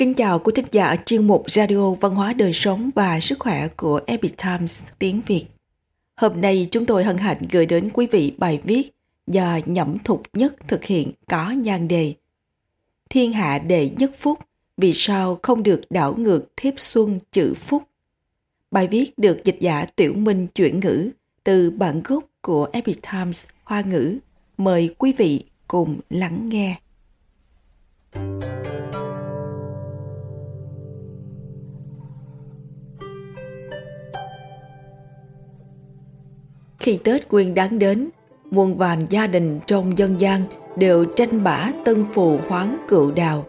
Kính chào quý thính giả chuyên mục Radio Văn hóa Đời Sống và Sức Khỏe của Epic Times tiếng Việt. Hôm nay chúng tôi hân hạnh gửi đến quý vị bài viết do Nhậm Thục Nhất thực hiện có nhan đề Thiên hạ đệ nhất phúc, vì sao không được đảo ngược thiếp xuân chữ phúc? Bài viết được dịch giả Tiểu Minh chuyển ngữ từ bản gốc của Epic Times Hoa ngữ. Mời quý vị cùng lắng nghe. Khi Tết Nguyên đáng đến, muôn vàn gia đình trong dân gian đều tranh bả tân phù hoán cựu đào.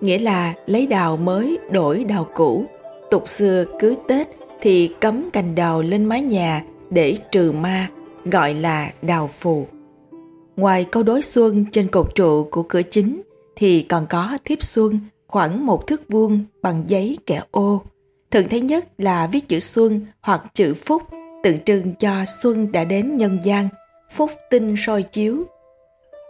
Nghĩa là lấy đào mới đổi đào cũ. Tục xưa cứ Tết thì cấm cành đào lên mái nhà để trừ ma, gọi là đào phù. Ngoài câu đối xuân trên cột trụ của cửa chính thì còn có thiếp xuân khoảng một thước vuông bằng giấy kẻ ô. Thường thấy nhất là viết chữ xuân hoặc chữ phúc tượng trưng cho xuân đã đến nhân gian, phúc tinh soi chiếu.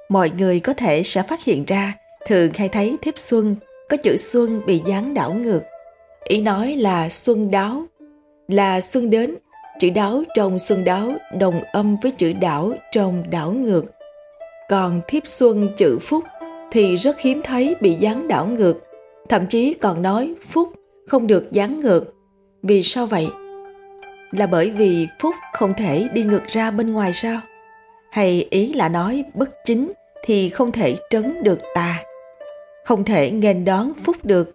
Mọi người có thể sẽ phát hiện ra thường hay thấy thiếp xuân có chữ xuân bị dán đảo ngược. Ý nói là xuân đáo, là xuân đến, chữ đáo trong xuân đáo đồng âm với chữ đảo trong đảo ngược. Còn thiếp xuân chữ phúc thì rất hiếm thấy bị dán đảo ngược, thậm chí còn nói phúc không được dán ngược. Vì sao vậy? Là bởi vì phúc không thể đi ngược ra bên ngoài sao? Hay ý là nói bất chính thì không thể trấn được tà không thể nghênh đón phúc được.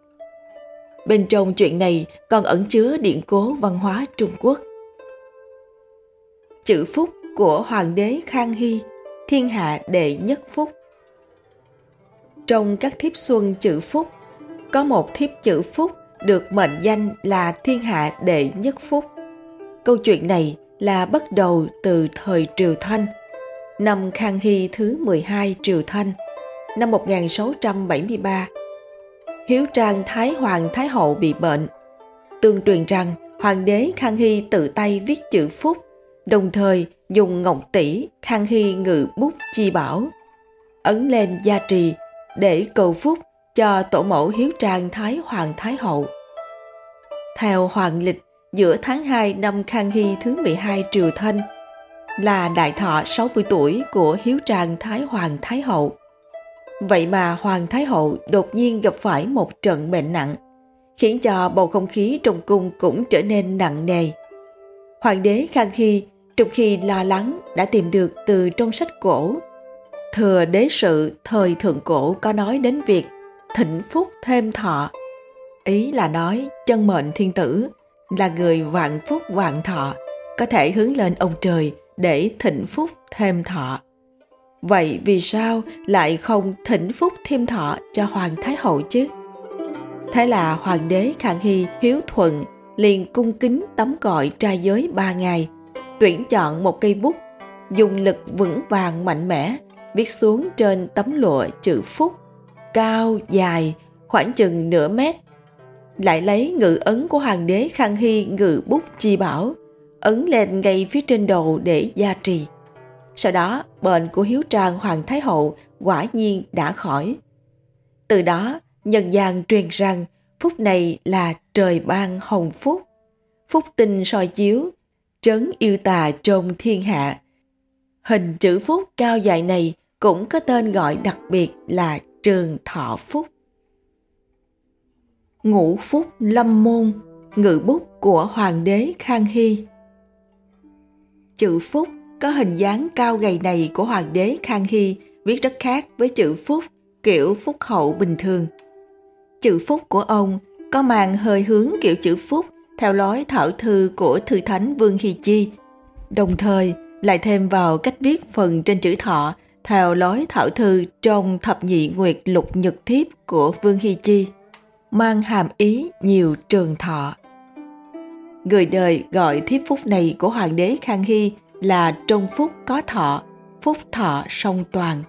Bên trong chuyện này còn ẩn chứa điện cố văn hóa trung quốc. Chữ phúc của hoàng đế khang hy, thiên hạ đệ nhất phúc. Trong các thiếp xuân chữ phúc, có một thiếp chữ phúc được mệnh danh là thiên hạ đệ nhất phúc. Câu chuyện này là bắt đầu từ thời Triều Thanh, năm Khang Hy thứ 12 Triều Thanh, năm 1673. Hiếu Trang Thái Hoàng Thái Hậu bị bệnh. Tương truyền rằng Hoàng đế Khang Hy tự tay viết chữ phúc, đồng thời dùng ngọc tỷ Khang Hy ngự bút chi bảo, ấn lên gia trì để cầu phúc cho tổ mẫu Hiếu Trang Thái Hoàng Thái Hậu. Theo Hoàng lịch giữa tháng 2 năm Khang Hy thứ 12 Triều Thanh là đại thọ 60 tuổi của Hiếu Trang Thái Hoàng Thái Hậu. Vậy mà Hoàng Thái Hậu đột nhiên gặp phải một trận bệnh nặng, khiến cho bầu không khí trong cung cũng trở nên nặng nề. Hoàng đế Khang Hy trong khi lo lắng đã tìm được từ trong sách cổ. Thừa đế sự thời thượng cổ có nói đến việc thịnh phúc thêm thọ. Ý là nói chân mệnh thiên tử là người vạn phúc vạn thọ, có thể hướng lên ông trời để thịnh phúc thêm thọ. Vậy vì sao lại không thịnh phúc thêm thọ cho Hoàng Thái Hậu chứ? Thế là Hoàng đế Khang Hy hiếu thuận liền cung kính tấm gọi trai giới ba ngày, tuyển chọn một cây bút, dùng lực vững vàng mạnh mẽ, viết xuống trên tấm lụa chữ phúc, cao, dài, khoảng chừng nửa mét lại lấy ngự ấn của hoàng đế Khang Hy ngự bút chi bảo, ấn lên ngay phía trên đầu để gia trì. Sau đó, bệnh của Hiếu Trang Hoàng Thái Hậu quả nhiên đã khỏi. Từ đó, nhân gian truyền rằng phúc này là trời ban hồng phúc, phúc tinh soi chiếu, trấn yêu tà trong thiên hạ. Hình chữ phúc cao dài này cũng có tên gọi đặc biệt là trường thọ phúc ngũ phúc lâm môn, ngự bút của hoàng đế khang hy. Chữ phúc có hình dáng cao gầy này của hoàng đế khang hy viết rất khác với chữ phúc kiểu phúc hậu bình thường. Chữ phúc của ông có màn hơi hướng kiểu chữ phúc theo lối thảo thư của thư thánh vương hy chi. Đồng thời, lại thêm vào cách viết phần trên chữ thọ theo lối thảo thư trong thập nhị nguyệt lục nhật thiếp của vương hy chi mang hàm ý nhiều trường thọ. Người đời gọi thiếp phúc này của hoàng đế Khang Hy là trong phúc có thọ, phúc thọ song toàn.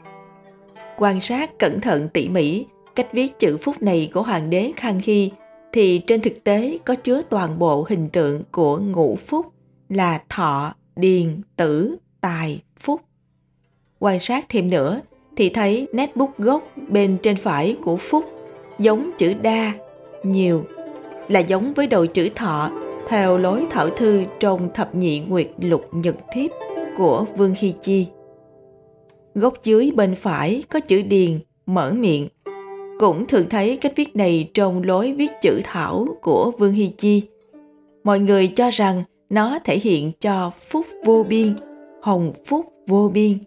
Quan sát cẩn thận tỉ mỉ cách viết chữ phúc này của hoàng đế Khang Hy thì trên thực tế có chứa toàn bộ hình tượng của ngũ phúc là thọ, điền, tử, tài, phúc. Quan sát thêm nữa thì thấy nét bút gốc bên trên phải của phúc giống chữ đa nhiều là giống với đầu chữ thọ theo lối thảo thư trong thập nhị nguyệt lục nhật thiếp của Vương Hy Chi. Góc dưới bên phải có chữ điền, mở miệng. Cũng thường thấy cách viết này trong lối viết chữ thảo của Vương Hy Chi. Mọi người cho rằng nó thể hiện cho phúc vô biên, hồng phúc vô biên.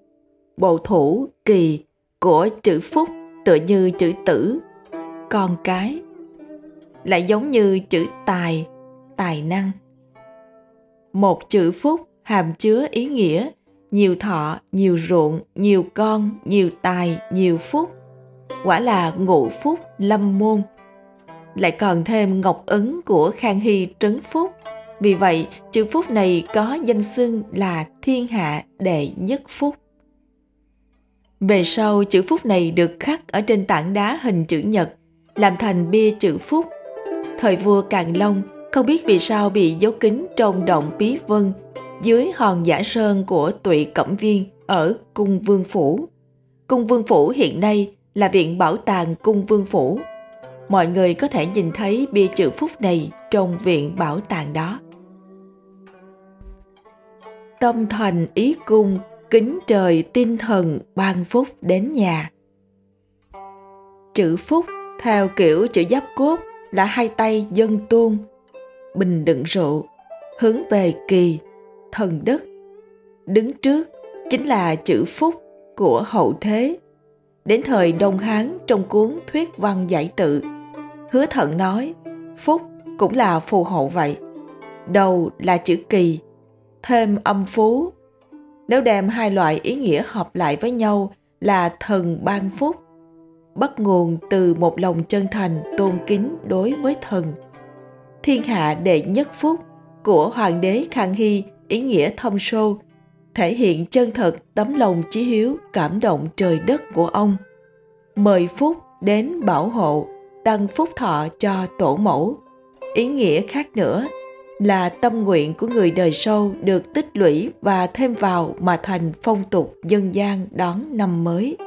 Bộ thủ kỳ của chữ phúc tựa như chữ tử, con cái. Lại giống như chữ tài, tài năng. Một chữ phúc hàm chứa ý nghĩa nhiều thọ, nhiều ruộng, nhiều con, nhiều tài, nhiều phúc. Quả là ngụ phúc lâm môn. Lại còn thêm ngọc ấn của Khang Hy trấn phúc. Vì vậy, chữ phúc này có danh xưng là thiên hạ đệ nhất phúc. Về sau, chữ phúc này được khắc ở trên tảng đá hình chữ nhật, làm thành bia chữ phúc. Thời vua Càn Long không biết vì sao bị dấu kính trong động bí vân dưới hòn giả sơn của tụy cẩm viên ở cung vương phủ. Cung vương phủ hiện nay là viện bảo tàng cung vương phủ. Mọi người có thể nhìn thấy bia chữ phúc này trong viện bảo tàng đó. Tâm thành ý cung, kính trời tinh thần ban phúc đến nhà. Chữ phúc theo kiểu chữ giáp cốt là hai tay dân tuôn bình đựng rượu, hướng về kỳ, thần đất. Đứng trước chính là chữ phúc của hậu thế. Đến thời Đông Hán trong cuốn Thuyết văn giải tự, hứa thận nói phúc cũng là phù hộ vậy. Đầu là chữ kỳ, thêm âm phú. Nếu đem hai loại ý nghĩa hợp lại với nhau là thần ban phúc, bắt nguồn từ một lòng chân thành tôn kính đối với thần. Thiên hạ đệ nhất phúc của hoàng đế Khang Hy ý nghĩa thâm sâu, thể hiện chân thật tấm lòng chí hiếu cảm động trời đất của ông. Mời Phúc đến bảo hộ, tăng phúc thọ cho tổ mẫu. Ý nghĩa khác nữa là tâm nguyện của người đời sâu được tích lũy và thêm vào mà thành phong tục dân gian đón năm mới.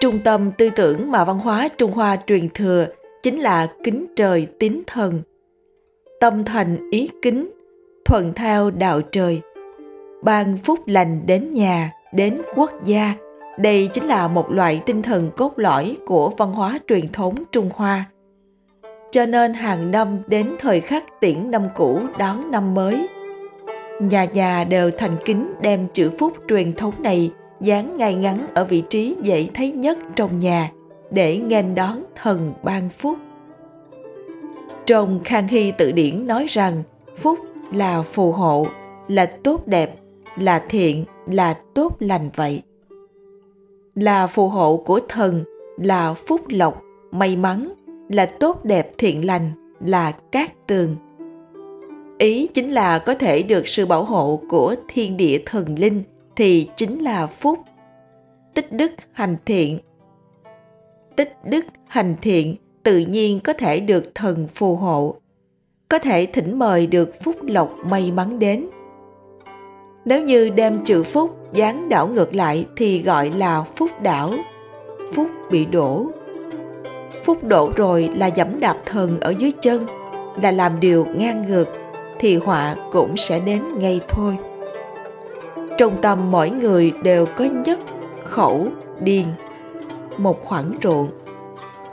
Trung tâm tư tưởng mà văn hóa Trung Hoa truyền thừa chính là kính trời tín thần. Tâm thành ý kính, thuận theo đạo trời. Ban phúc lành đến nhà, đến quốc gia. Đây chính là một loại tinh thần cốt lõi của văn hóa truyền thống trung hoa. Cho nên hàng năm đến thời khắc tiễn năm cũ đón năm mới, nhà nhà đều thành kính đem chữ phúc truyền thống này dán ngay ngắn ở vị trí dễ thấy nhất trong nhà để nghênh đón thần ban phúc. Trong khang hy tự điển nói rằng, phúc là phù hộ, là tốt đẹp, là thiện, là tốt lành vậy. Là phù hộ của thần, là phúc lộc, may mắn, là tốt đẹp thiện lành, là cát tường. Ý chính là có thể được sự bảo hộ của thiên địa thần linh thì chính là phúc tích đức hành thiện tích đức hành thiện tự nhiên có thể được thần phù hộ có thể thỉnh mời được phúc lộc may mắn đến. Nếu như đem chữ phúc dán đảo ngược lại thì gọi là phúc đảo, phúc bị đổ. Phúc đổ rồi là dẫm đạp thần ở dưới chân, là làm điều ngang ngược, thì họa cũng sẽ đến ngay thôi. Trong tâm mỗi người đều có nhất, khẩu, điền, một khoảng ruộng.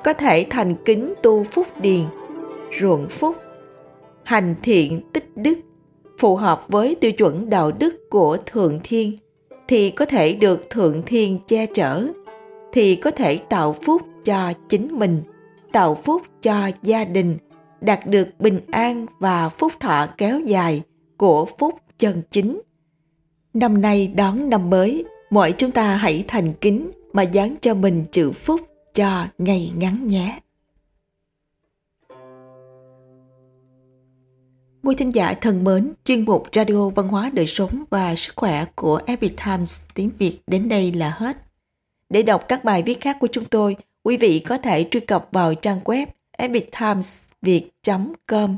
Có thể thành kính tu phúc điền, ruộng phúc hành thiện tích đức phù hợp với tiêu chuẩn đạo đức của thượng thiên thì có thể được thượng thiên che chở thì có thể tạo phúc cho chính mình tạo phúc cho gia đình đạt được bình an và phúc thọ kéo dài của phúc chân chính năm nay đón năm mới mọi chúng ta hãy thành kính mà dán cho mình chữ phúc cho ngày ngắn nhé Quý thính giả thân mến, chuyên mục Radio Văn hóa Đời Sống và Sức Khỏe của Epic Times tiếng Việt đến đây là hết. Để đọc các bài viết khác của chúng tôi, quý vị có thể truy cập vào trang web epictimesviet.com.